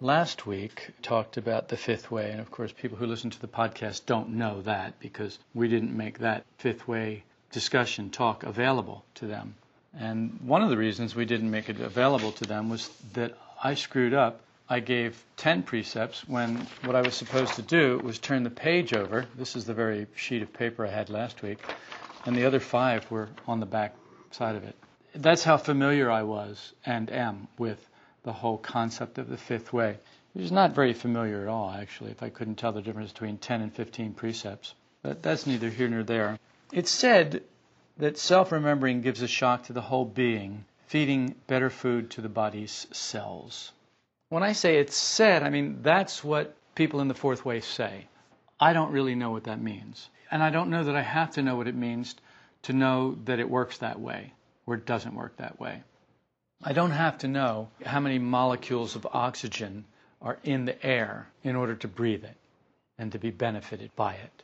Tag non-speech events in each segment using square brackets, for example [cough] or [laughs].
Last week talked about the fifth way, and of course, people who listen to the podcast don't know that because we didn't make that fifth way discussion talk available to them. And one of the reasons we didn't make it available to them was that I screwed up I gave 10 precepts when what I was supposed to do was turn the page over. This is the very sheet of paper I had last week, and the other five were on the back side of it. That's how familiar I was and am with the whole concept of the fifth way. which is not very familiar at all, actually, if I couldn't tell the difference between 10 and 15 precepts. But that's neither here nor there. It's said that self remembering gives a shock to the whole being, feeding better food to the body's cells. When I say it's said, I mean that's what people in the fourth way say. I don't really know what that means. And I don't know that I have to know what it means to know that it works that way or it doesn't work that way. I don't have to know how many molecules of oxygen are in the air in order to breathe it and to be benefited by it.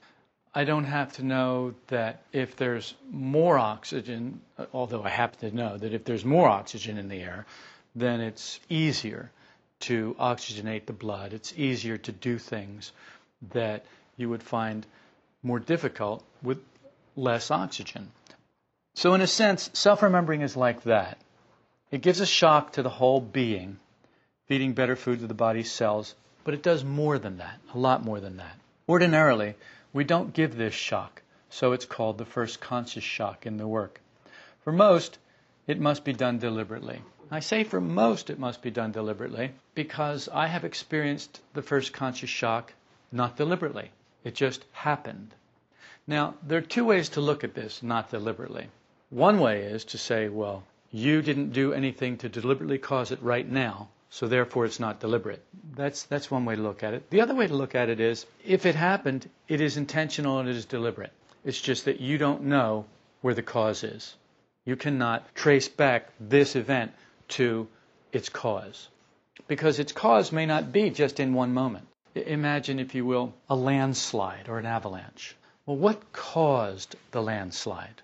I don't have to know that if there's more oxygen, although I happen to know that if there's more oxygen in the air, then it's easier to oxygenate the blood. It's easier to do things that you would find more difficult with less oxygen. So, in a sense, self remembering is like that. It gives a shock to the whole being, feeding better food to the body's cells, but it does more than that, a lot more than that. Ordinarily, we don't give this shock, so it's called the first conscious shock in the work. For most, it must be done deliberately. I say for most it must be done deliberately because I have experienced the first conscious shock not deliberately. It just happened. Now, there are two ways to look at this not deliberately. One way is to say, well, you didn't do anything to deliberately cause it right now, so therefore it's not deliberate. That's, that's one way to look at it. The other way to look at it is if it happened, it is intentional and it is deliberate. It's just that you don't know where the cause is. You cannot trace back this event to its cause. Because its cause may not be just in one moment. Imagine, if you will, a landslide or an avalanche. Well, what caused the landslide?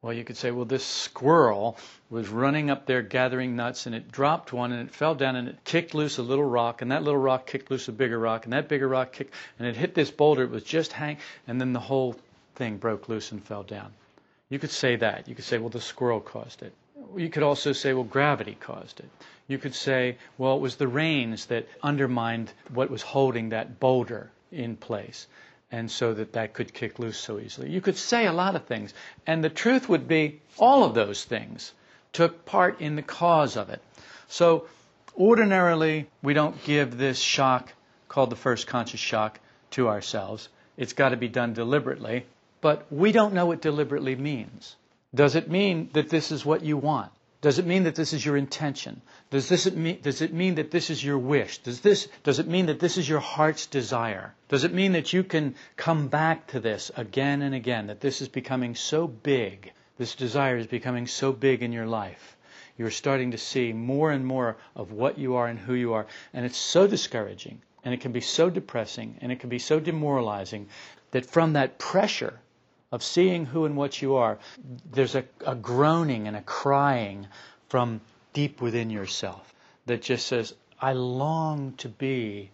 Well, you could say, well, this squirrel was running up there gathering nuts and it dropped one and it fell down and it kicked loose a little rock and that little rock kicked loose a bigger rock and that bigger rock kicked and it hit this boulder. It was just hang and then the whole thing broke loose and fell down. You could say that. You could say, well, the squirrel caused it. You could also say, well, gravity caused it. You could say, well, it was the rains that undermined what was holding that boulder in place, and so that that could kick loose so easily. You could say a lot of things, and the truth would be all of those things took part in the cause of it. So, ordinarily, we don't give this shock, called the first conscious shock, to ourselves. It's got to be done deliberately, but we don't know what deliberately means. Does it mean that this is what you want? Does it mean that this is your intention? Does, this mean, does it mean that this is your wish? Does, this, does it mean that this is your heart's desire? Does it mean that you can come back to this again and again, that this is becoming so big, this desire is becoming so big in your life? You're starting to see more and more of what you are and who you are, and it's so discouraging, and it can be so depressing, and it can be so demoralizing that from that pressure of seeing who and what you are, there's a, a groaning and a crying from deep within yourself that just says, I long to be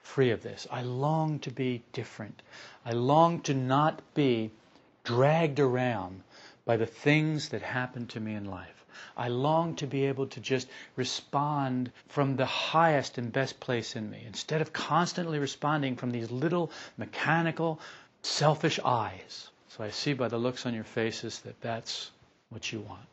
free of this. I long to be different. I long to not be dragged around by the things that happen to me in life. I long to be able to just respond from the highest and best place in me instead of constantly responding from these little mechanical, selfish eyes. So I see by the looks on your faces that that's what you want.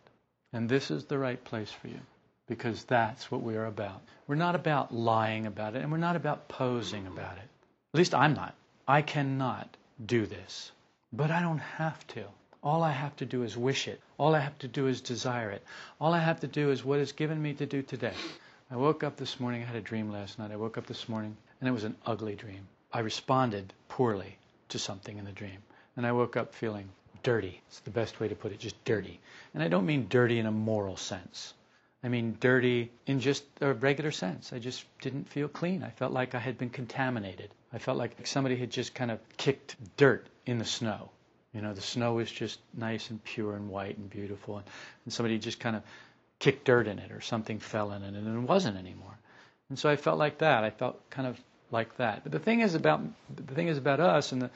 And this is the right place for you because that's what we are about. We're not about lying about it and we're not about posing about it. At least I'm not. I cannot do this. But I don't have to. All I have to do is wish it. All I have to do is desire it. All I have to do is what is given me to do today. I woke up this morning, I had a dream last night. I woke up this morning and it was an ugly dream. I responded poorly to something in the dream. And I woke up feeling dirty. It's the best way to put it, just dirty. And I don't mean dirty in a moral sense. I mean dirty in just a regular sense. I just didn't feel clean. I felt like I had been contaminated. I felt like somebody had just kind of kicked dirt in the snow. You know, the snow was just nice and pure and white and beautiful, and, and somebody just kind of kicked dirt in it or something fell in it and it wasn't anymore. And so I felt like that. I felt kind of like that. But the thing is about the thing is about us and the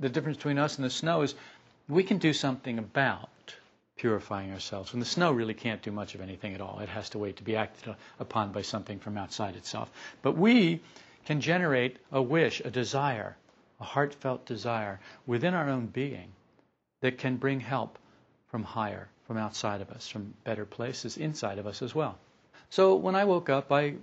the difference between us and the snow is we can do something about purifying ourselves. And the snow really can't do much of anything at all. It has to wait to be acted upon by something from outside itself. But we can generate a wish, a desire, a heartfelt desire within our own being that can bring help from higher, from outside of us, from better places inside of us as well. So when I woke up, I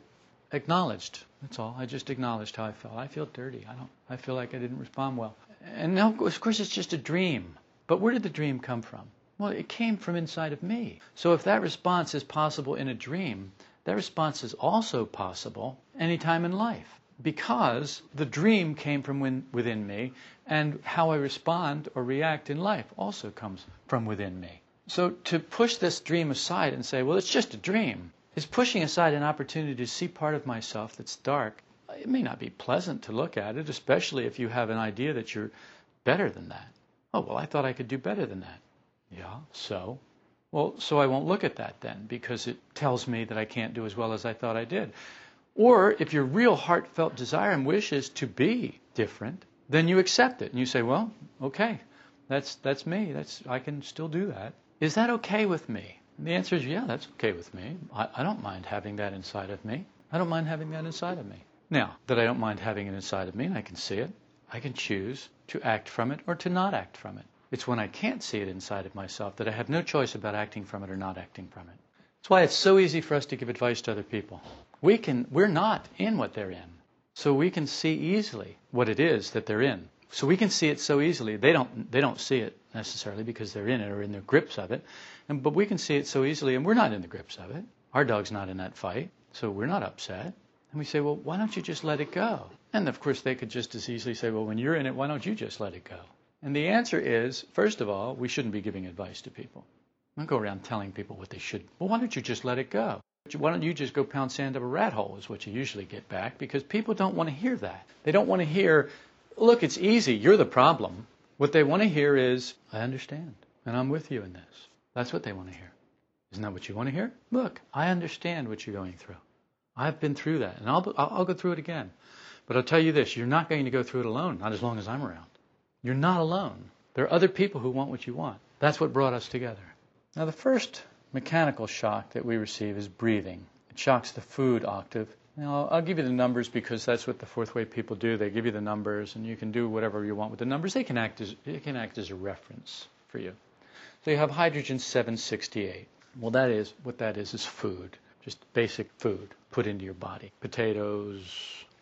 acknowledged. That's all. I just acknowledged how I felt. I feel dirty. I don't. I feel like I didn't respond well. And now, of course, it's just a dream. But where did the dream come from? Well, it came from inside of me. So if that response is possible in a dream, that response is also possible anytime in life because the dream came from within me, and how I respond or react in life also comes from within me. So to push this dream aside and say, well, it's just a dream, is pushing aside an opportunity to see part of myself that's dark. It may not be pleasant to look at it, especially if you have an idea that you're better than that. Oh, well, I thought I could do better than that. Yeah, so? Well, so I won't look at that then because it tells me that I can't do as well as I thought I did. Or if your real heartfelt desire and wish is to be different, then you accept it and you say, well, okay, that's, that's me. That's, I can still do that. Is that okay with me? And the answer is, yeah, that's okay with me. I, I don't mind having that inside of me. I don't mind having that inside of me. Now, that I don't mind having it inside of me and I can see it, I can choose to act from it or to not act from it. It's when I can't see it inside of myself that I have no choice about acting from it or not acting from it. That's why it's so easy for us to give advice to other people. We can, we're not in what they're in. So we can see easily what it is that they're in. So we can see it so easily. They don't, they don't see it necessarily because they're in it or in the grips of it. And, but we can see it so easily, and we're not in the grips of it. Our dog's not in that fight, so we're not upset. And we say, well, why don't you just let it go? And of course, they could just as easily say, well, when you're in it, why don't you just let it go? And the answer is, first of all, we shouldn't be giving advice to people. Don't go around telling people what they should. Well, why don't you just let it go? Why don't you just go pound sand up a rat hole, is what you usually get back, because people don't want to hear that. They don't want to hear, look, it's easy, you're the problem. What they want to hear is, I understand, and I'm with you in this. That's what they want to hear. Isn't that what you want to hear? Look, I understand what you're going through. I've been through that, and I'll, I'll go through it again. But I'll tell you this you're not going to go through it alone, not as long as I'm around. You're not alone. There are other people who want what you want. That's what brought us together. Now, the first mechanical shock that we receive is breathing. It shocks the food octave. Now, I'll give you the numbers because that's what the fourth way people do. They give you the numbers, and you can do whatever you want with the numbers. They can act as, it can act as a reference for you. So you have hydrogen 768. Well, that is what that is is food, just basic food put into your body. Potatoes,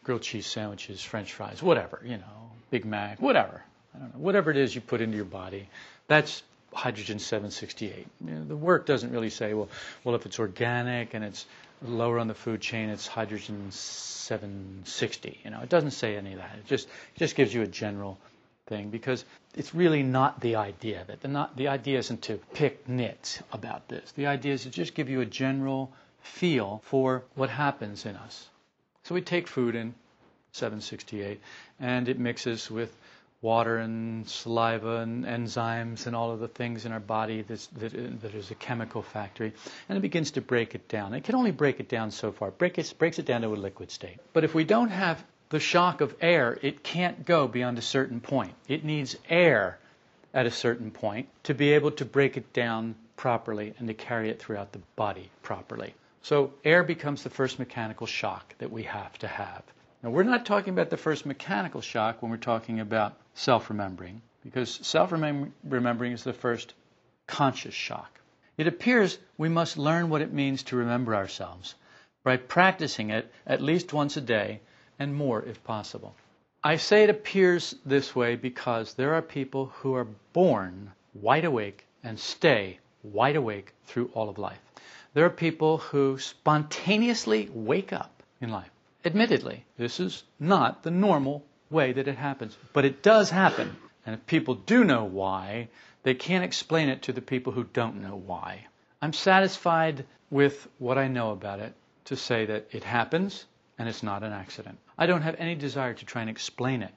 grilled cheese sandwiches, French fries, whatever, you know, Big Mac, whatever. I don't know, whatever it is you put into your body. That's hydrogen 768. You know, the work doesn't really say, well, well, if it's organic and it's lower on the food chain, it's hydrogen 760. You know, it doesn't say any of that. It just it just gives you a general thing because it's really not the idea that the not the idea isn't to pick nits about this. The idea is to just give you a general feel for what happens in us. So we take food in 768 and it mixes with water and saliva and enzymes and all of the things in our body that, that is a chemical factory, and it begins to break it down. It can only break it down so far. Break it, breaks it down to a liquid state. But if we don't have the shock of air, it can't go beyond a certain point. It needs air at a certain point to be able to break it down properly and to carry it throughout the body properly. So air becomes the first mechanical shock that we have to have. Now, we're not talking about the first mechanical shock when we're talking about self remembering, because self remembering is the first conscious shock. It appears we must learn what it means to remember ourselves by practicing it at least once a day and more if possible. I say it appears this way because there are people who are born wide awake and stay wide awake through all of life. There are people who spontaneously wake up in life. Admittedly, this is not the normal way that it happens, but it does happen. And if people do know why, they can't explain it to the people who don't know why. I'm satisfied with what I know about it to say that it happens and it's not an accident. I don't have any desire to try and explain it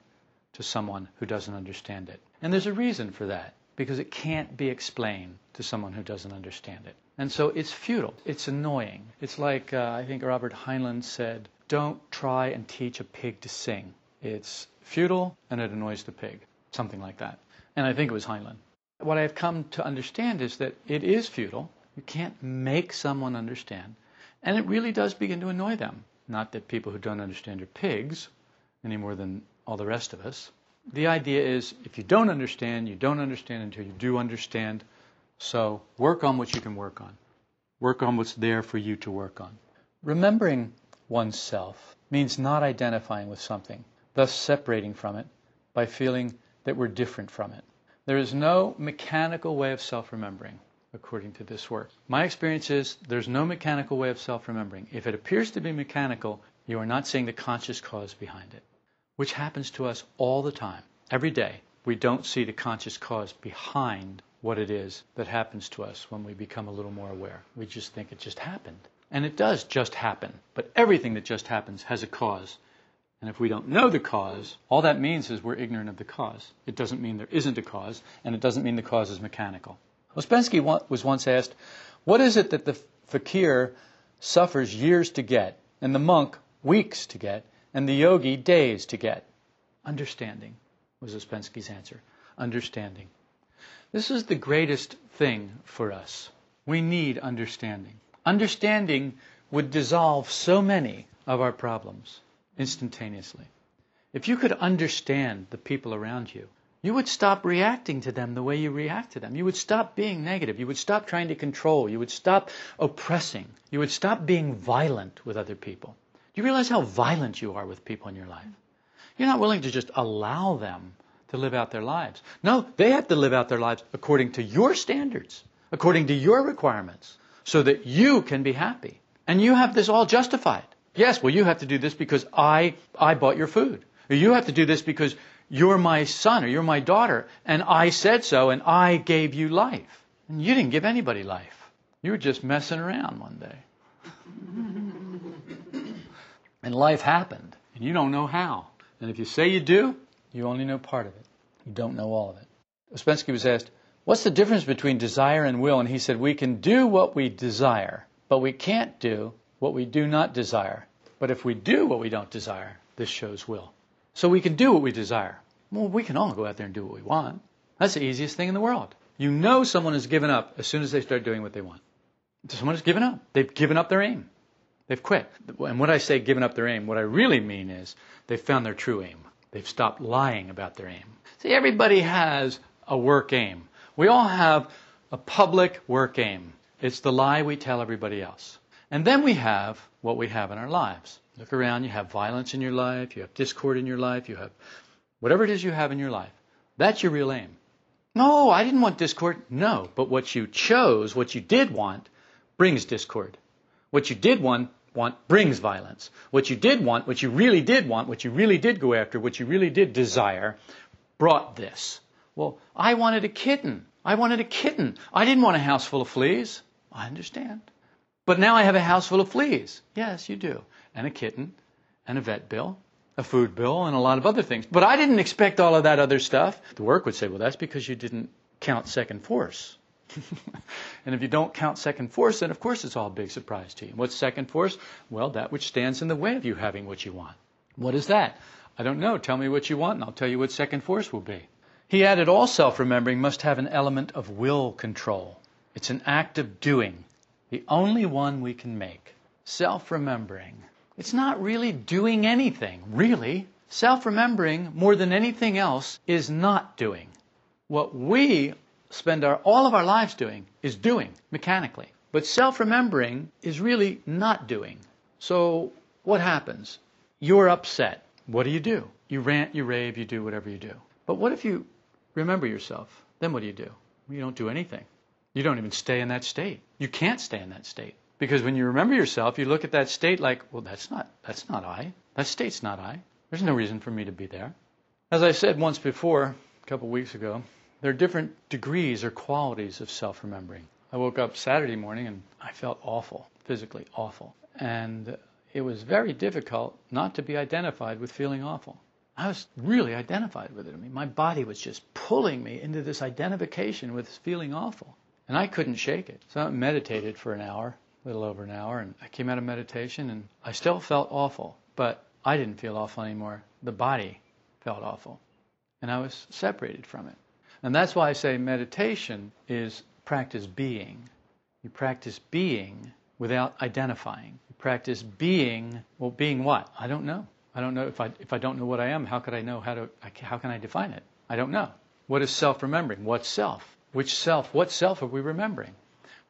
to someone who doesn't understand it. And there's a reason for that, because it can't be explained to someone who doesn't understand it. And so it's futile. It's annoying. It's like, uh, I think Robert Heinlein said, don't try and teach a pig to sing. It's futile and it annoys the pig. Something like that. And I think it was Heinlein. What I've come to understand is that it is futile. You can't make someone understand. And it really does begin to annoy them. Not that people who don't understand are pigs, any more than all the rest of us. The idea is if you don't understand, you don't understand until you do understand. So work on what you can work on. Work on what's there for you to work on. Remembering oneself means not identifying with something, thus separating from it by feeling that we're different from it. There is no mechanical way of self remembering, according to this work. My experience is there's no mechanical way of self remembering. If it appears to be mechanical, you are not seeing the conscious cause behind it, which happens to us all the time, every day. We don't see the conscious cause behind what it is that happens to us when we become a little more aware. We just think it just happened. And it does just happen. But everything that just happens has a cause. And if we don't know the cause, all that means is we're ignorant of the cause. It doesn't mean there isn't a cause, and it doesn't mean the cause is mechanical. Ouspensky was once asked, What is it that the fakir suffers years to get, and the monk weeks to get, and the yogi days to get? Understanding was Ouspensky's answer. Understanding. This is the greatest thing for us. We need understanding. Understanding would dissolve so many of our problems instantaneously. If you could understand the people around you, you would stop reacting to them the way you react to them. You would stop being negative. You would stop trying to control. You would stop oppressing. You would stop being violent with other people. Do you realize how violent you are with people in your life? You're not willing to just allow them to live out their lives. No, they have to live out their lives according to your standards, according to your requirements, so that you can be happy. And you have this all justified. Yes, well, you have to do this because I, I bought your food. Or you have to do this because you're my son or you're my daughter, and I said so, and I gave you life. And you didn't give anybody life. You were just messing around one day. [laughs] and life happened, and you don't know how. And if you say you do, you only know part of it. You don't know all of it. Ouspensky was asked, What's the difference between desire and will? And he said, We can do what we desire, but we can't do what we do not desire. But if we do what we don't desire, this shows will. So we can do what we desire. Well, we can all go out there and do what we want. That's the easiest thing in the world. You know someone has given up as soon as they start doing what they want. Someone has given up. They've given up their aim. They've quit. And when I say given up their aim, what I really mean is they've found their true aim. They've stopped lying about their aim. See, everybody has a work aim. We all have a public work aim. It's the lie we tell everybody else. And then we have what we have in our lives. Look around, you have violence in your life, you have discord in your life, you have whatever it is you have in your life. That's your real aim. No, I didn't want discord. No, but what you chose, what you did want, brings discord. What you did want, want brings violence. What you did want, what you really did want, what you really did go after, what you really did desire, brought this. Well, I wanted a kitten. I wanted a kitten. I didn't want a house full of fleas. I understand. But now I have a house full of fleas. Yes, you do. And a kitten, and a vet bill, a food bill, and a lot of other things. But I didn't expect all of that other stuff. The work would say, well, that's because you didn't count second force. [laughs] and if you don't count second force, then of course it's all a big surprise to you. What's second force? Well, that which stands in the way of you having what you want. What is that? I don't know. Tell me what you want, and I'll tell you what second force will be. He added, all self remembering must have an element of will control. It's an act of doing the only one we can make. Self remembering. It's not really doing anything, really. Self remembering, more than anything else, is not doing. What we spend our, all of our lives doing is doing mechanically. But self remembering is really not doing. So, what happens? You're upset. What do you do? You rant, you rave, you do whatever you do. But what if you remember yourself? Then what do you do? You don't do anything. You don't even stay in that state. You can't stay in that state. Because when you remember yourself, you look at that state like, well, that's not, that's not I. That state's not I. There's no reason for me to be there. As I said once before, a couple of weeks ago, there are different degrees or qualities of self remembering. I woke up Saturday morning and I felt awful, physically awful. And it was very difficult not to be identified with feeling awful. I was really identified with it. I mean, my body was just pulling me into this identification with feeling awful. And I couldn't shake it. So I meditated for an hour, a little over an hour, and I came out of meditation and I still felt awful, but I didn't feel awful anymore. The body felt awful. And I was separated from it. And that's why I say meditation is practice being. You practice being without identifying. You practice being, well, being what? I don't know. I don't know if I, if I don't know what I am, how could I know how to, how can I define it? I don't know. What is self remembering? What's self? Which self? What self are we remembering?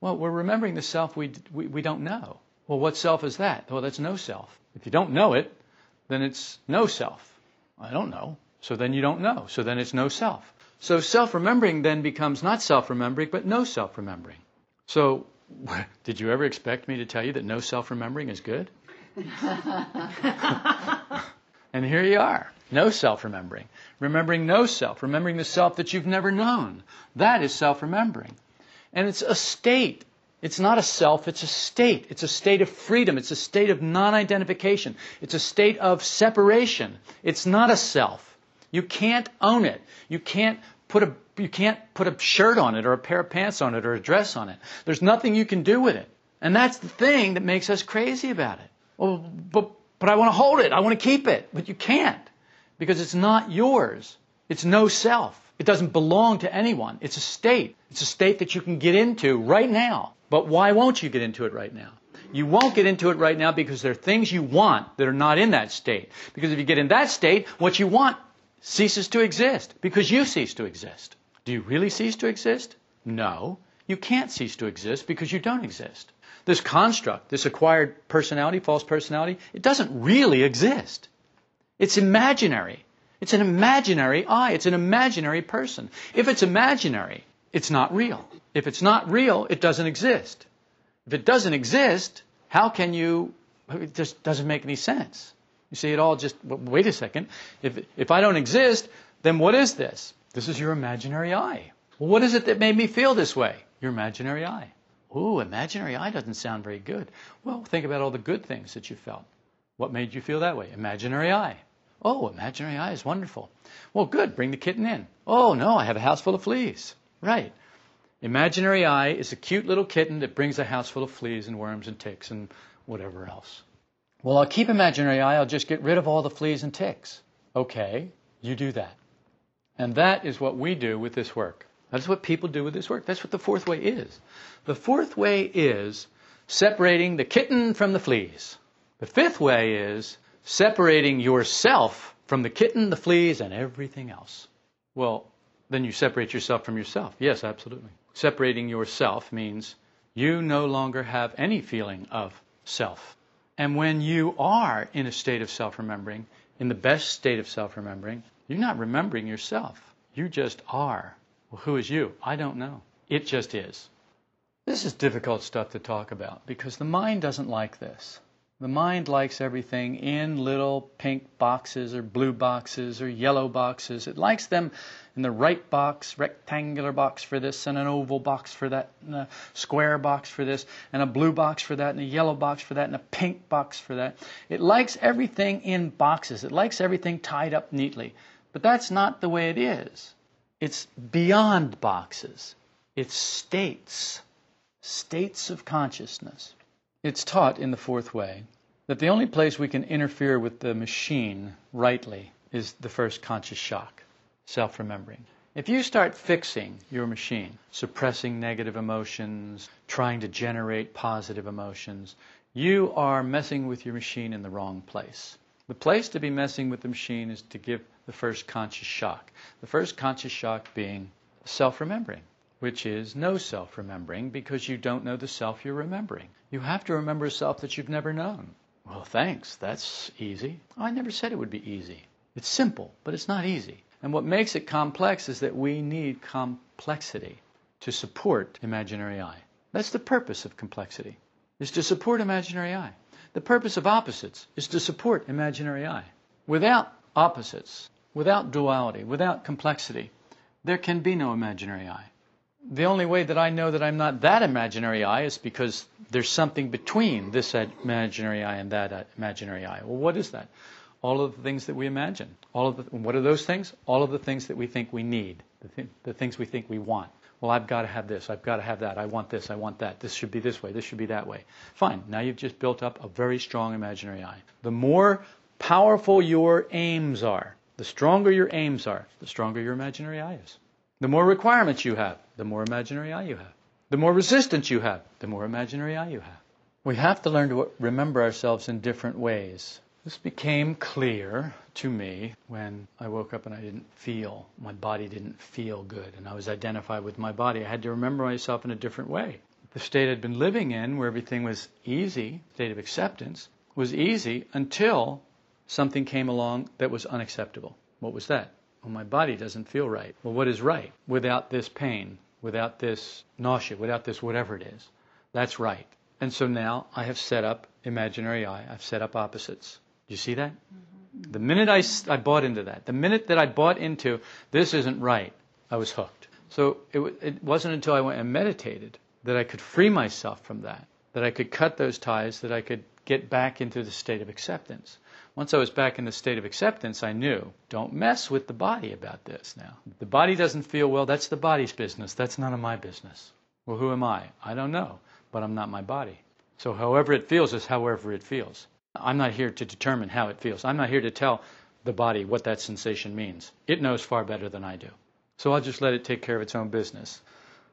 Well, we're remembering the self we, we, we don't know. Well, what self is that? Well, that's no self. If you don't know it, then it's no self. I don't know. So then you don't know. So then it's no self. So self remembering then becomes not self remembering, but no self remembering. So, [laughs] did you ever expect me to tell you that no self remembering is good? [laughs] and here you are. No self remembering. Remembering no self. Remembering the self that you've never known. That is self remembering. And it's a state. It's not a self, it's a state. It's a state of freedom. It's a state of non identification. It's a state of separation. It's not a self. You can't own it. You can't put a you can't put a shirt on it or a pair of pants on it or a dress on it. There's nothing you can do with it. And that's the thing that makes us crazy about it. Well, but but I want to hold it. I want to keep it. But you can't because it's not yours. It's no self. It doesn't belong to anyone. It's a state. It's a state that you can get into right now. But why won't you get into it right now? You won't get into it right now because there are things you want that are not in that state. Because if you get in that state, what you want ceases to exist because you cease to exist. Do you really cease to exist? No. You can't cease to exist because you don't exist. This construct, this acquired personality, false personality, it doesn't really exist. It's imaginary. It's an imaginary I. It's an imaginary person. If it's imaginary, it's not real. If it's not real, it doesn't exist. If it doesn't exist, how can you, it just doesn't make any sense. You see, it all just, wait a second. If, if I don't exist, then what is this? This is your imaginary I. Well, what is it that made me feel this way? Your imaginary I. Ooh, imaginary I doesn't sound very good. Well, think about all the good things that you felt. What made you feel that way? Imaginary I. Oh, imaginary I is wonderful. Well, good, bring the kitten in. Oh, no, I have a house full of fleas. Right. Imaginary I is a cute little kitten that brings a house full of fleas and worms and ticks and whatever else. Well, I'll keep imaginary I. I'll just get rid of all the fleas and ticks. Okay, you do that. And that is what we do with this work. That's what people do with this work. That's what the fourth way is. The fourth way is separating the kitten from the fleas. The fifth way is separating yourself from the kitten, the fleas, and everything else. Well, then you separate yourself from yourself. Yes, absolutely. Separating yourself means you no longer have any feeling of self. And when you are in a state of self remembering, in the best state of self remembering, you're not remembering yourself. You just are. Well, who is you? I don't know. It just is. This is difficult stuff to talk about because the mind doesn't like this. The mind likes everything in little pink boxes or blue boxes or yellow boxes. It likes them in the right box, rectangular box for this, and an oval box for that, and a square box for this, and a blue box for that, and a yellow box for that, and a pink box for that. It likes everything in boxes. It likes everything tied up neatly. But that's not the way it is. It's beyond boxes. It's states, states of consciousness. It's taught in the fourth way that the only place we can interfere with the machine rightly is the first conscious shock, self remembering. If you start fixing your machine, suppressing negative emotions, trying to generate positive emotions, you are messing with your machine in the wrong place. The place to be messing with the machine is to give the first conscious shock. The first conscious shock being self remembering which is no self remembering because you don't know the self you're remembering. You have to remember a self that you've never known. Well, thanks. That's easy. I never said it would be easy. It's simple, but it's not easy. And what makes it complex is that we need complexity. to support imaginary I. That's the purpose of complexity, is to support imaginary I. The purpose of opposites is to support imaginary I. Without opposites, without duality, without complexity, there can be no imaginary I. The only way that I know that I'm not that imaginary I is because there's something between this imaginary I and that imaginary I. Well, what is that? All of the things that we imagine. All of the, what are those things? All of the things that we think we need, the, th- the things we think we want. Well, I've got to have this. I've got to have that. I want this. I want that. This should be this way. This should be that way. Fine. Now you've just built up a very strong imaginary I. The more powerful your aims are, the stronger your aims are, the stronger your imaginary I is. The more requirements you have, the more imaginary I you have. The more resistance you have, the more imaginary I you have. We have to learn to remember ourselves in different ways. This became clear to me when I woke up and I didn't feel, my body didn't feel good, and I was identified with my body. I had to remember myself in a different way. The state I'd been living in, where everything was easy, state of acceptance, was easy until something came along that was unacceptable. What was that? Well, my body doesn't feel right. Well, what is right? Without this pain, without this nausea, without this whatever it is. That's right. And so now I have set up imaginary I. I've set up opposites. Do you see that? Mm-hmm. The minute I, I bought into that, the minute that I bought into this isn't right, I was hooked. So it, it wasn't until I went and meditated that I could free myself from that, that I could cut those ties, that I could get back into the state of acceptance. Once I was back in the state of acceptance, I knew don't mess with the body about this now. The body doesn't feel well, that's the body's business. That's none of my business. Well, who am I? I don't know, but I'm not my body. So however it feels is however it feels. I'm not here to determine how it feels. I'm not here to tell the body what that sensation means. It knows far better than I do. So I'll just let it take care of its own business.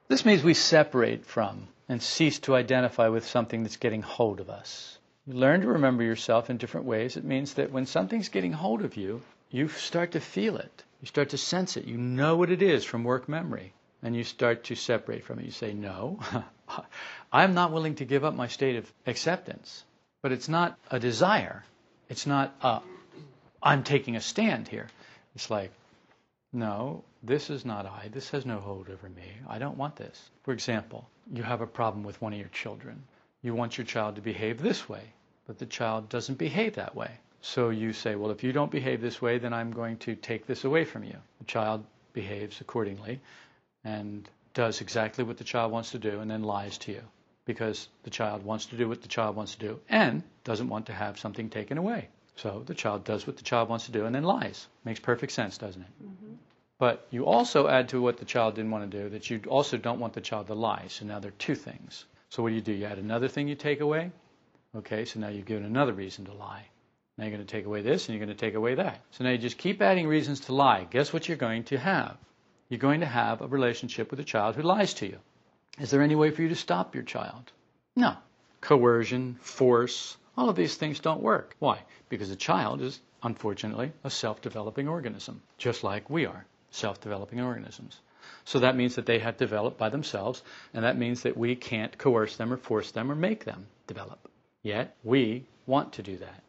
This means we separate from and cease to identify with something that's getting hold of us. You learn to remember yourself in different ways. It means that when something's getting hold of you, you start to feel it. You start to sense it. You know what it is from work memory. And you start to separate from it. You say, No, [laughs] I'm not willing to give up my state of acceptance. But it's not a desire. It's not a, I'm taking a stand here. It's like, no, this is not I. This has no hold over me. I don't want this. For example, you have a problem with one of your children. You want your child to behave this way, but the child doesn't behave that way. So you say, well, if you don't behave this way, then I'm going to take this away from you. The child behaves accordingly and does exactly what the child wants to do and then lies to you because the child wants to do what the child wants to do and doesn't want to have something taken away. So the child does what the child wants to do and then lies. Makes perfect sense, doesn't it? Mm-hmm. But you also add to what the child didn't want to do that you also don't want the child to lie. So now there are two things. So what do you do? You add another thing you take away? Okay, so now you've given another reason to lie. Now you're going to take away this and you're going to take away that. So now you just keep adding reasons to lie. Guess what you're going to have? You're going to have a relationship with a child who lies to you. Is there any way for you to stop your child? No. Coercion, force, all of these things don't work. Why? Because a child is, unfortunately, a self developing organism, just like we are self developing organisms. So that means that they have developed by themselves, and that means that we can't coerce them or force them or make them develop. Yet, we want to do that.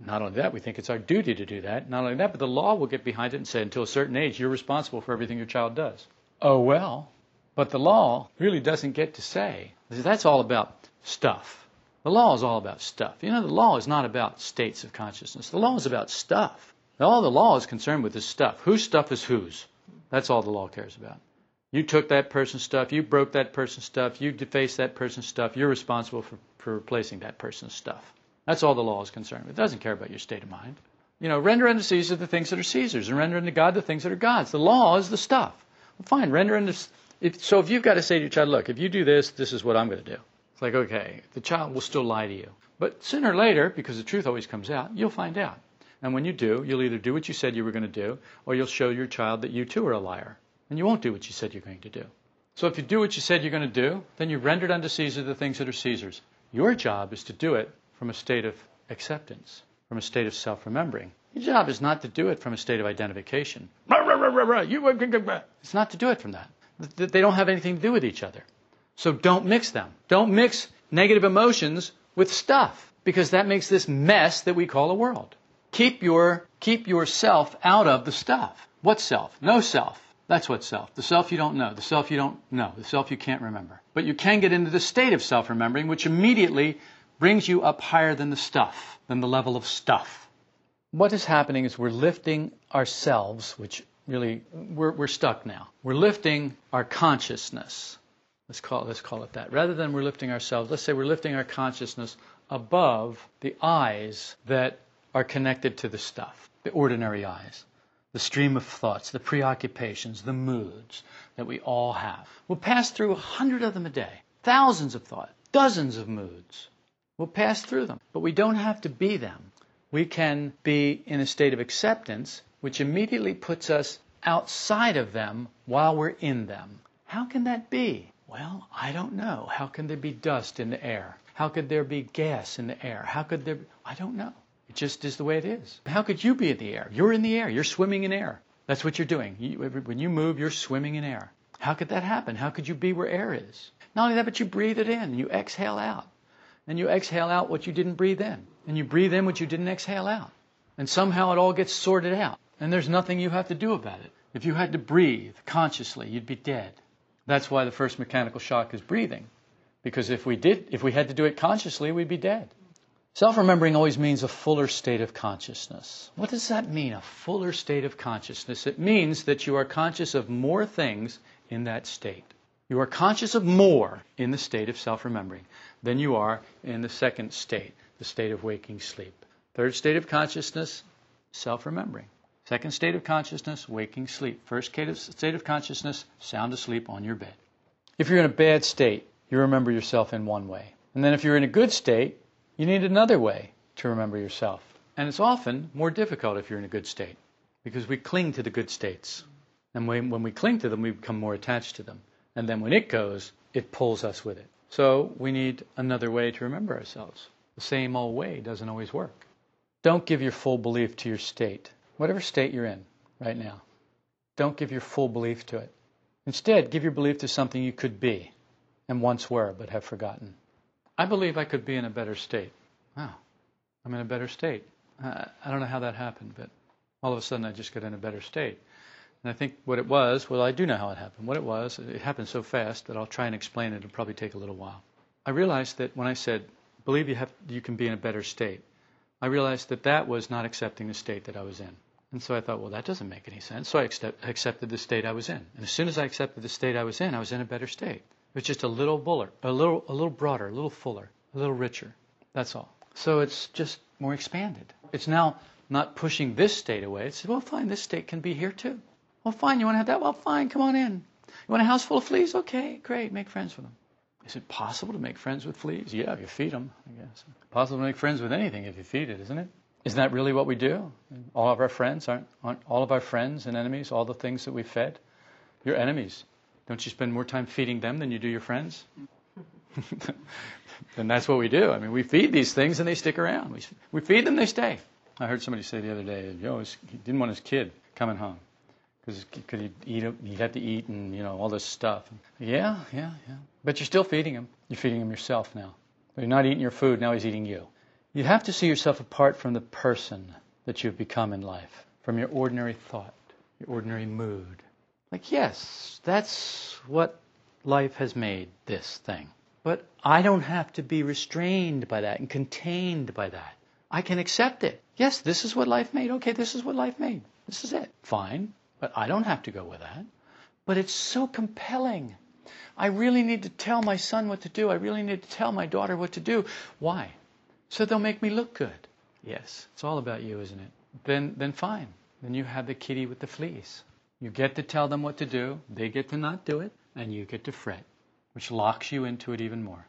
Not only that, we think it's our duty to do that. Not only that, but the law will get behind it and say, until a certain age, you're responsible for everything your child does. Oh, well, but the law really doesn't get to say. That's all about stuff. The law is all about stuff. You know, the law is not about states of consciousness. The law is about stuff. All the law is concerned with is stuff. Whose stuff is whose? That's all the law cares about. You took that person's stuff, you broke that person's stuff, you defaced that person's stuff, you're responsible for, for replacing that person's stuff. That's all the law is concerned with. It doesn't care about your state of mind. You know, render unto Caesar the things that are Caesar's, and render unto God the things that are God's. The law is the stuff. Well, fine, render unto if, so if you've got to say to your child, look, if you do this, this is what I'm going to do. It's like, okay, the child will still lie to you. But sooner or later, because the truth always comes out, you'll find out. And when you do, you'll either do what you said you were going to do, or you'll show your child that you too are a liar. And you won't do what you said you're going to do. So if you do what you said you're going to do, then you rendered unto Caesar the things that are Caesar's. Your job is to do it from a state of acceptance, from a state of self remembering. Your job is not to do it from a state of identification. It's not to do it from that. They don't have anything to do with each other. So don't mix them. Don't mix negative emotions with stuff because that makes this mess that we call a world. Keep your keep yourself out of the stuff. What self? No self. That's what self. The self you don't know, the self you don't know, the self you can't remember. But you can get into the state of self remembering, which immediately brings you up higher than the stuff, than the level of stuff. What is happening is we're lifting ourselves, which really, we're, we're stuck now. We're lifting our consciousness. Let's call, let's call it that. Rather than we're lifting ourselves, let's say we're lifting our consciousness above the eyes that are connected to the stuff, the ordinary eyes, the stream of thoughts, the preoccupations, the moods that we all have. We'll pass through a hundred of them a day, thousands of thoughts, dozens of moods. We'll pass through them, but we don't have to be them. We can be in a state of acceptance, which immediately puts us outside of them while we're in them. How can that be? Well, I don't know. How can there be dust in the air? How could there be gas in the air? How could there be? I don't know. It just is the way it is. How could you be in the air? You're in the air. You're swimming in air. That's what you're doing. You, when you move, you're swimming in air. How could that happen? How could you be where air is? Not only that, but you breathe it in. You exhale out. And you exhale out what you didn't breathe in. And you breathe in what you didn't exhale out. And somehow it all gets sorted out. And there's nothing you have to do about it. If you had to breathe consciously, you'd be dead. That's why the first mechanical shock is breathing. Because if we did, if we had to do it consciously, we'd be dead. Self remembering always means a fuller state of consciousness. What does that mean, a fuller state of consciousness? It means that you are conscious of more things in that state. You are conscious of more in the state of self remembering than you are in the second state, the state of waking sleep. Third state of consciousness, self remembering. Second state of consciousness, waking sleep. First state of consciousness, sound asleep on your bed. If you're in a bad state, you remember yourself in one way. And then if you're in a good state, you need another way to remember yourself. And it's often more difficult if you're in a good state because we cling to the good states. And when, when we cling to them, we become more attached to them. And then when it goes, it pulls us with it. So we need another way to remember ourselves. The same old way doesn't always work. Don't give your full belief to your state, whatever state you're in right now. Don't give your full belief to it. Instead, give your belief to something you could be and once were but have forgotten. I believe I could be in a better state. Wow, I'm in a better state. I, don't know how that happened, but all of a sudden I just got in a better state. And I think what it was, well, I do know how it happened. What it was, it happened so fast that I'll try and explain it. It'll probably take a little while. I realized that when I said, believe you, have, you can be in a better state, I realized that that was not accepting the state that I was in. And so I thought, well, that doesn't make any sense. So I accept, accepted the state I was in. And as soon as I accepted the state I was in, I was in a better state. It was just a little fuller, a little, a little broader, a little fuller, a little richer. That's all. So it's just more expanded. It's now not pushing this state away. It's, well, fine, this state can be here too. Well, fine, you want to have that? Well, fine, come on in. You want a house full of fleas? Okay, great, make friends with them. Is it possible to make friends with fleas? Yeah, if you feed them, I guess. Possible to make friends with anything if you feed it, isn't it? Isn't that really what we do? All of our friends aren't, aren't all of our friends and enemies, all the things that we fed? Your enemies. Don't you spend more time feeding them than you do your friends? [laughs] and that's what we do. I mean, we feed these things and they stick around. We, we feed them, they stay. I heard somebody say the other day, know, he didn't want his kid coming home because he'd eat, he'd have to eat and you know all this stuff. Yeah, yeah, yeah. But you're still feeding him. You're feeding him yourself now. You're not eating your food. Now he's eating you. You have to see yourself apart from the person that you've become in life, from your ordinary thought, your ordinary mood, like, yes, that's what life has made this thing. But I don't have to be restrained by that and contained by that. I can accept it. Yes, this is what life made. Okay, this is what life made. This is it. Fine. But I don't have to go with that. But it's so compelling. I really need to tell my son what to do. I really need to tell my daughter what to do. Why? So they'll make me look good. Yes, it's all about you, isn't it? Then, then fine. Then you have the kitty with the fleas. You get to tell them what to do, they get to not do it, and you get to fret, which locks you into it even more.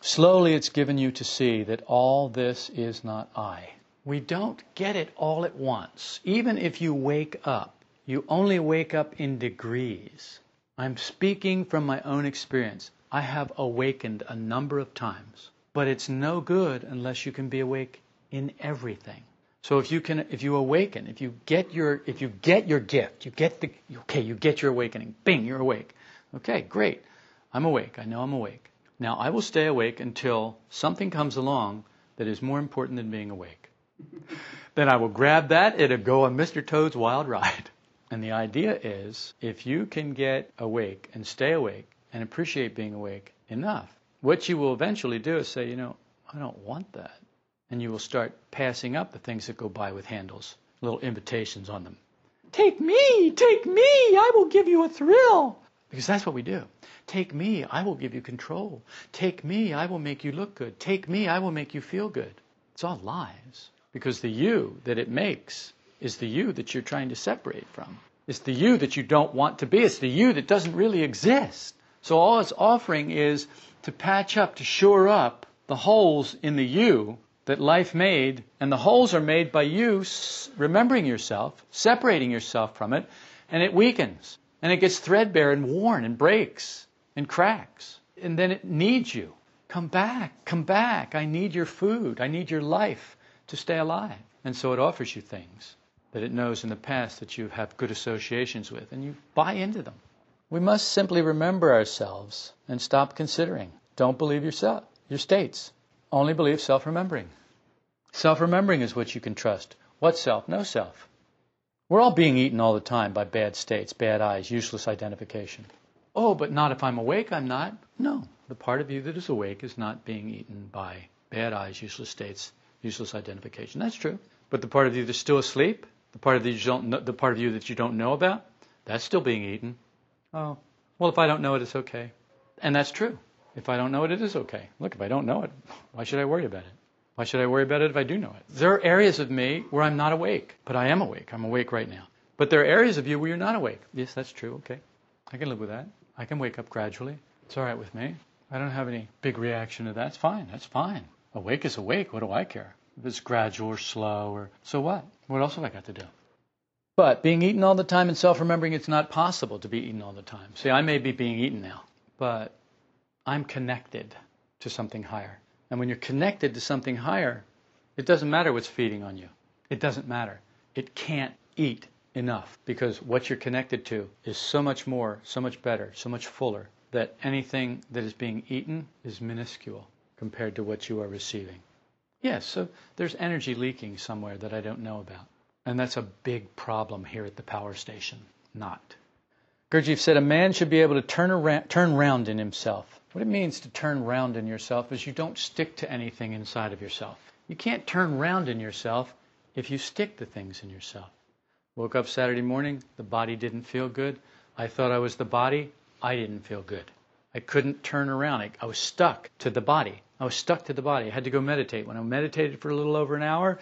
Slowly, it's given you to see that all this is not I. We don't get it all at once. Even if you wake up, you only wake up in degrees. I'm speaking from my own experience. I have awakened a number of times, but it's no good unless you can be awake in everything. So if you can, if you awaken, if you get your, if you get your gift, you get the, okay, you get your awakening. Bing, you're awake. Okay, great. I'm awake. I know I'm awake. Now I will stay awake until something comes along that is more important than being awake. [laughs] then I will grab that. It'll go on Mr. Toad's wild ride. And the idea is if you can get awake and stay awake and appreciate being awake enough, what you will eventually do is say, you know, I don't want that. And you will start passing up the things that go by with handles, little invitations on them. Take me, take me, I will give you a thrill. Because that's what we do. Take me, I will give you control. Take me, I will make you look good. Take me, I will make you feel good. It's all lies. Because the you that it makes is the you that you're trying to separate from. It's the you that you don't want to be. It's the you that doesn't really exist. So all it's offering is to patch up, to shore up the holes in the you that life made, and the holes are made by you remembering yourself, separating yourself from it, and it weakens, and it gets threadbare and worn and breaks and cracks, and then it needs you. Come back, come back. I need your food. I need your life to stay alive. And so it offers you things that it knows in the past that you have good associations with, and you buy into them. We must simply remember ourselves and stop considering. Don't believe yourself, your states. Only believe self remembering. Self remembering is what you can trust. What self? No self. We're all being eaten all the time by bad states, bad I's, useless identification. Oh, but not if I'm awake, I'm not. No. The part of you that is awake is not being eaten by bad I's, useless states, useless identification. That's true. But the part of you that's still asleep, the part of you, don't know, the part of you that you don't know about, that's still being eaten. Oh, well, if I don't know it, it's okay. And that's true. If I don't know it, it is okay. Look, if I don't know it, [laughs] why should I worry about it? Why should I worry about it if I do know it? There are areas of me where I'm not awake, but I am awake. I'm awake right now. But there are areas of you where you're not awake. Yes, that's true. Okay. I can live with that. I can wake up gradually. It's all right with me. I don't have any big reaction to that. It's fine. That's fine. Awake is awake. What do I care? If it's gradual or slow or so what? What else have I got to do? But being eaten all the time and self remembering it's not possible to be eaten all the time. See, I may be being eaten now, but I'm connected to something higher. And when you're connected to something higher, it doesn't matter what's feeding on you. It doesn't matter. It can't eat enough because what you're connected to is so much more, so much better, so much fuller that anything that is being eaten is minuscule compared to what you are receiving. Yes, so there's energy leaking somewhere that I don't know about. And that's a big problem here at the power station. Not. Gurdjieff said a man should be able to turn around, turn round in himself. What it means to turn round in yourself is you don't stick to anything inside of yourself. You can't turn round in yourself if you stick to things in yourself. Woke up Saturday morning, the body didn't feel good. I thought I was the body. I didn't feel good. I couldn't turn around. I, I was stuck to the body. I was stuck to the body. I had to go meditate. When I meditated for a little over an hour,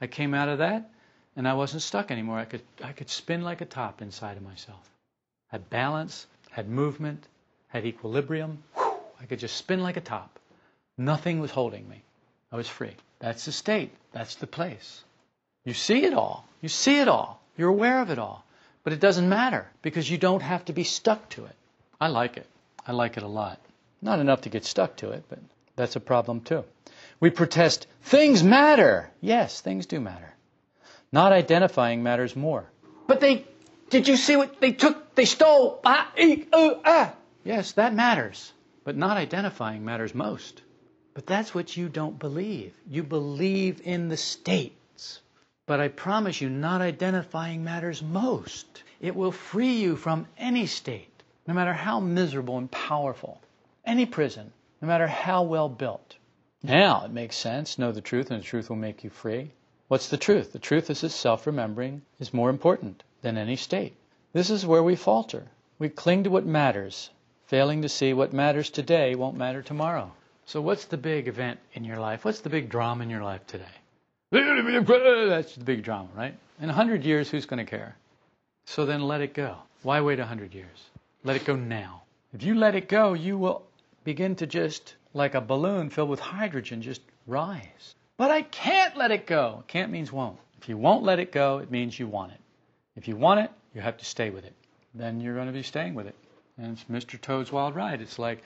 I came out of that and I wasn't stuck anymore. I could, I could spin like a top inside of myself. Had balance, had movement, had equilibrium. I could just spin like a top. Nothing was holding me. I was free. That's the state. That's the place. You see it all. You see it all. You're aware of it all. But it doesn't matter because you don't have to be stuck to it. I like it. I like it a lot. Not enough to get stuck to it, but that's a problem too. We protest, things matter. Yes, things do matter. Not identifying matters more. But they, did you see what they took? They stole. Ah, uh, ah. Yes, that matters. But not identifying matters most. But that's what you don't believe. You believe in the states. But I promise you, not identifying matters most. It will free you from any state, no matter how miserable and powerful. Any prison, no matter how well built. Now it makes sense. Know the truth, and the truth will make you free. What's the truth? The truth is that self remembering is more important than any state. This is where we falter. We cling to what matters, failing to see what matters today won't matter tomorrow. So, what's the big event in your life? What's the big drama in your life today? That's the big drama, right? In a hundred years, who's going to care? So then let it go. Why wait a hundred years? Let it go now. If you let it go, you will begin to just, like a balloon filled with hydrogen, just rise. But I can't let it go. Can't means won't. If you won't let it go, it means you want it. If you want it, you have to stay with it. Then you're going to be staying with it. And it's Mr. Toad's Wild Ride. It's like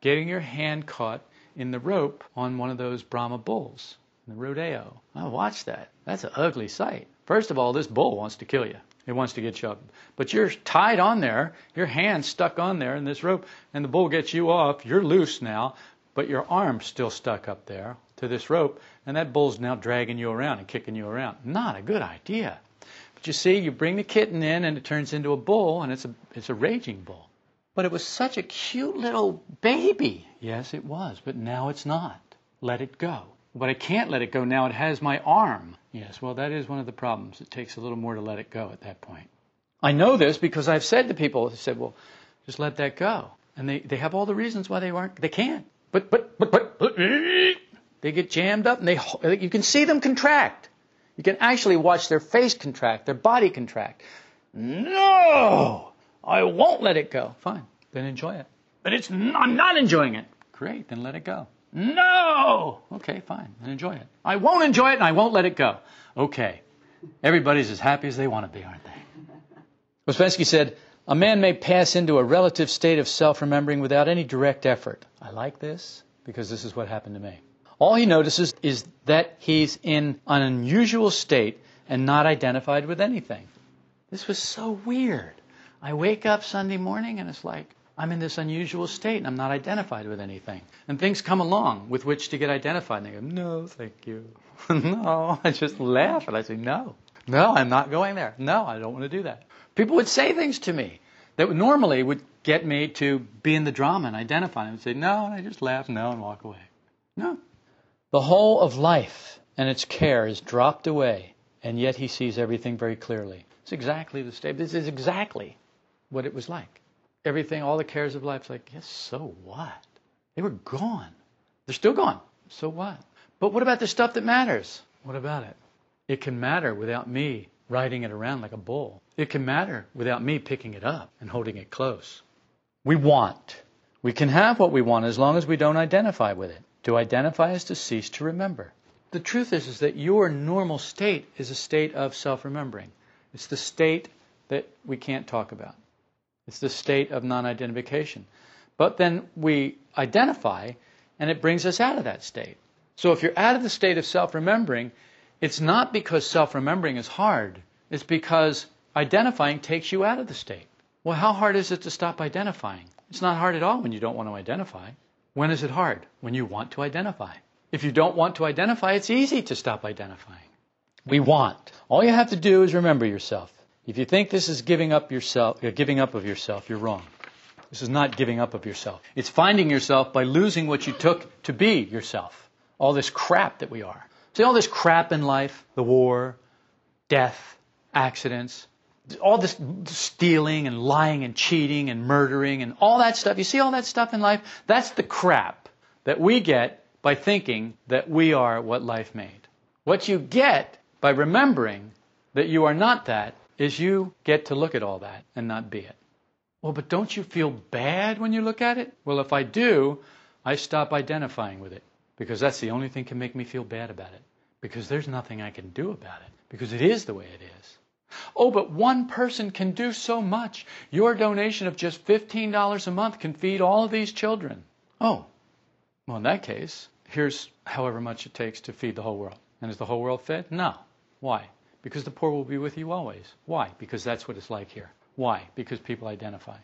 getting your hand caught in the rope on one of those Brahma bulls, in the rodeo. I watched that. That's an ugly sight. First of all, this bull wants to kill you. It wants to get you up. But you're tied on there, your hand's stuck on there in this rope, and the bull gets you off. You're loose now, but your arm's still stuck up there to this rope, and that bull's now dragging you around and kicking you around. Not a good idea. But you see, you bring the kitten in and it turns into a bull and it's a, it's a raging bull. But it was such a cute little baby. Yes, it was, but now it's not. Let it go. But I can't let it go now. It has my arm. Yes, well, that is one of the problems. It takes a little more to let it go at that point. I know this because I've said to people, they said, well, just let that go. And they, they have all the reasons why they aren't, they can't. But, but, but, but, but they get jammed up and they, you can see them contract. You can actually watch their face contract, their body contract. No! I won't let it go. Fine. Then enjoy it. But it's, I'm not enjoying it. Great. Then let it go. No! Okay, fine. Then enjoy it. I won't enjoy it and I won't let it go. Okay. Everybody's as happy as they want to be, aren't they? Ouspensky said, a man may pass into a relative state of self-remembering without any direct effort. I like this because this is what happened to me. All he notices is that he's in an unusual state and not identified with anything. This was so weird. I wake up Sunday morning and it's like, I'm in this unusual state and I'm not identified with anything. And things come along with which to get identified. And they go, no, thank you. [laughs] no, I just laugh and I say, no, no, I'm not going there. No, I don't want to do that. People would say things to me that normally would get me to be in the drama and identify. and say, no, and I just laugh, no, and walk away. No. The whole of life and its care is dropped away, and yet he sees everything very clearly. It's exactly the state. This is exactly what it was like. Everything, all the cares of life, like, yes, so what? They were gone. They're still gone. So what? But what about the stuff that matters? What about it? It can matter without me riding it around like a bull. It can matter without me picking it up and holding it close. We want. We can have what we want as long as we don't identify with it. To identify is to cease to remember. The truth is, is that your normal state is a state of self-remembering. It's the state that we can't talk about. It's the state of non-identification. But then we identify and it brings us out of that state. So if you're out of the state of self-remembering, it's not because self-remembering is hard. It's because identifying takes you out of the state. Well, how hard is it to stop identifying? It's not hard at all when you don't want to identify. When is it hard? When you want to identify. If you don't want to identify, it's easy to stop identifying. We want. All you have to do is remember yourself. If you think this is giving up yourself, uh, giving up of yourself, you're wrong. This is not giving up of yourself. It's finding yourself by losing what you took to be yourself. All this crap that we are. See all this crap in life, the war, death, accidents, all this stealing and lying and cheating and murdering and all that stuff. You see all that stuff in life? That's the crap that we get by thinking that we are what life made. What you get by remembering that you are not that is you get to look at all that and not be it. Well, but don't you feel bad when you look at it? Well, if I do, I stop identifying with it because that's the only thing can make me feel bad about it because there's nothing I can do about it because it is the way it is. Oh, but one person can do so much. Your donation of just $15 a month can feed all of these children. Oh, well, in that case, here's however much it takes to feed the whole world. And is the whole world fed? No. Why? Because the poor will be with you always. Why? Because that's what it's like here. Why? Because people identify.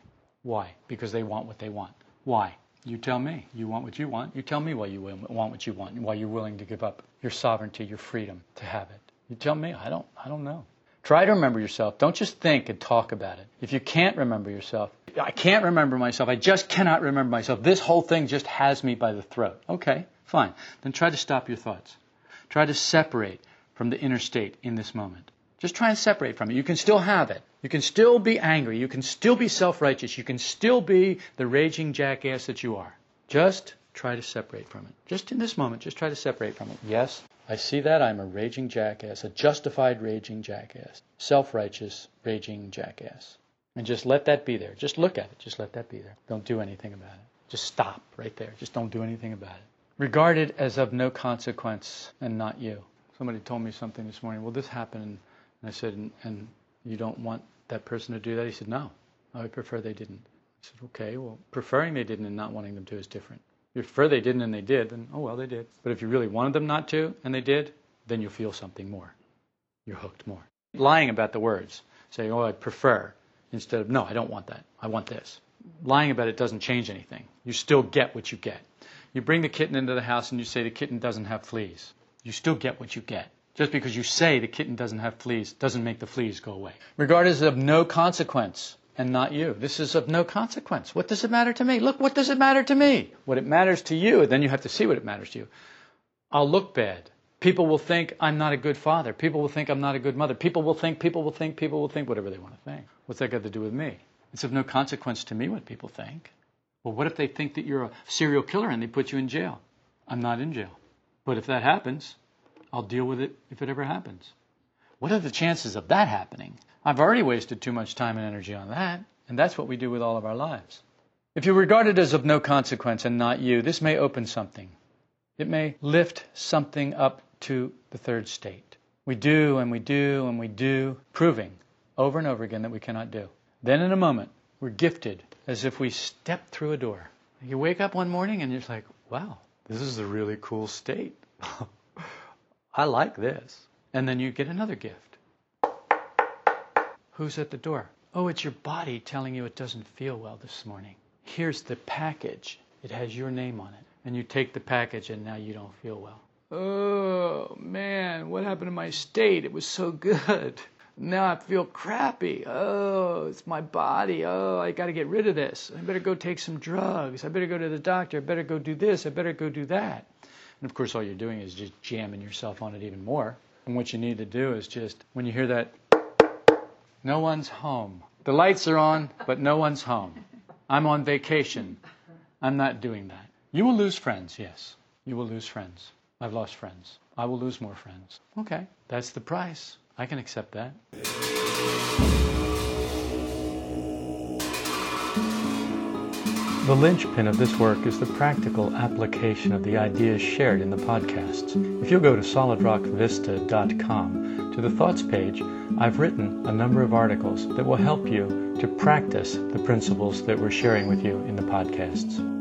Why? Because they want what they want. Why? You tell me. You want what you want. You tell me why you want what you want and why you're willing to give up your sovereignty, your freedom to have it. You tell me. I don't. I don't know. Try to remember yourself. Don't just think and talk about it. If you can't remember yourself, I can't remember myself. I just cannot remember myself. This whole thing just has me by the throat. Okay, fine. Then try to stop your thoughts. Try to separate from the inner state in this moment. Just try and separate from it. You can still have it. You can still be angry. You can still be self-righteous. You can still be the raging jackass that you are. Just try to separate from it. Just in this moment, just try to separate from it. Yes, I see that I'm a raging jackass, a justified raging jackass, self-righteous raging jackass. And just let that be there. Just look at it. Just let that be there. Don't do anything about it. Just stop right there. Just don't do anything about it. Regard it as of no consequence and not you. Somebody told me something this morning. Well, this happened, and I said, and, and you don't want that person to do that? He said, no. I prefer they didn't. I said, okay, well, preferring they didn't and not wanting them to is different. If you prefer they didn't and they did, then, oh, well, they did. But if you really wanted them not to and they did, then you'll feel something more. You're hooked more. Lying about the words, saying, oh, I prefer, instead of, no, I don't want that. I want this. Lying about it doesn't change anything. You still get what you get. You bring the kitten into the house and you say the kitten doesn't have fleas. You still get what you get. Just because you say the kitten doesn't have fleas doesn't make the fleas go away. Regard as of no consequence and not you. This is of no consequence. What does it matter to me? Look, what does it matter to me? What it matters to you, then you have to see what it matters to you. I'll look bad. People will think I'm not a good father. People will think I'm not a good mother. People will think, people will think, people will think whatever they want to think. What's that got to do with me? It's of no consequence to me what people think. Well, what if they think that you're a serial killer and they put you in jail? I'm not in jail. But if that happens, I'll deal with it if it ever happens. What are the chances of that happening? I've already wasted too much time and energy on that, and that's what we do with all of our lives. If you regard it as of no consequence and not you, this may open something. It may lift something up to the third state. We do and we do and we do, proving over and over again that we cannot do. Then in a moment, we're gifted as if we stepped through a door. You wake up one morning and you're like, wow, this is a really cool state. [laughs] I like this. And then you get another gift. Who's at the door? Oh, it's your body telling you it doesn't feel well this morning. Here's the package. It has your name on it. And you take the package and now you don't feel well. Oh, man, what happened to my state? It was so good. Now I feel crappy. Oh, it's my body. Oh, I got to get rid of this. I better go take some drugs. I better go to the doctor. I better go do this. I better go do that. And of course, all you're doing is just jamming yourself on it even more. And what you need to do is just, when you hear that, no one's home. The lights are on, but no one's home. I'm on vacation. I'm not doing that. You will lose friends, yes. You will lose friends. I've lost friends. I will lose more friends. Okay, that's the price. I can accept that. The linchpin of this work is the practical application of the ideas shared in the podcasts. If you'll go to solidrockvista.com to the thoughts page, I've written a number of articles that will help you to practice the principles that we're sharing with you in the podcasts.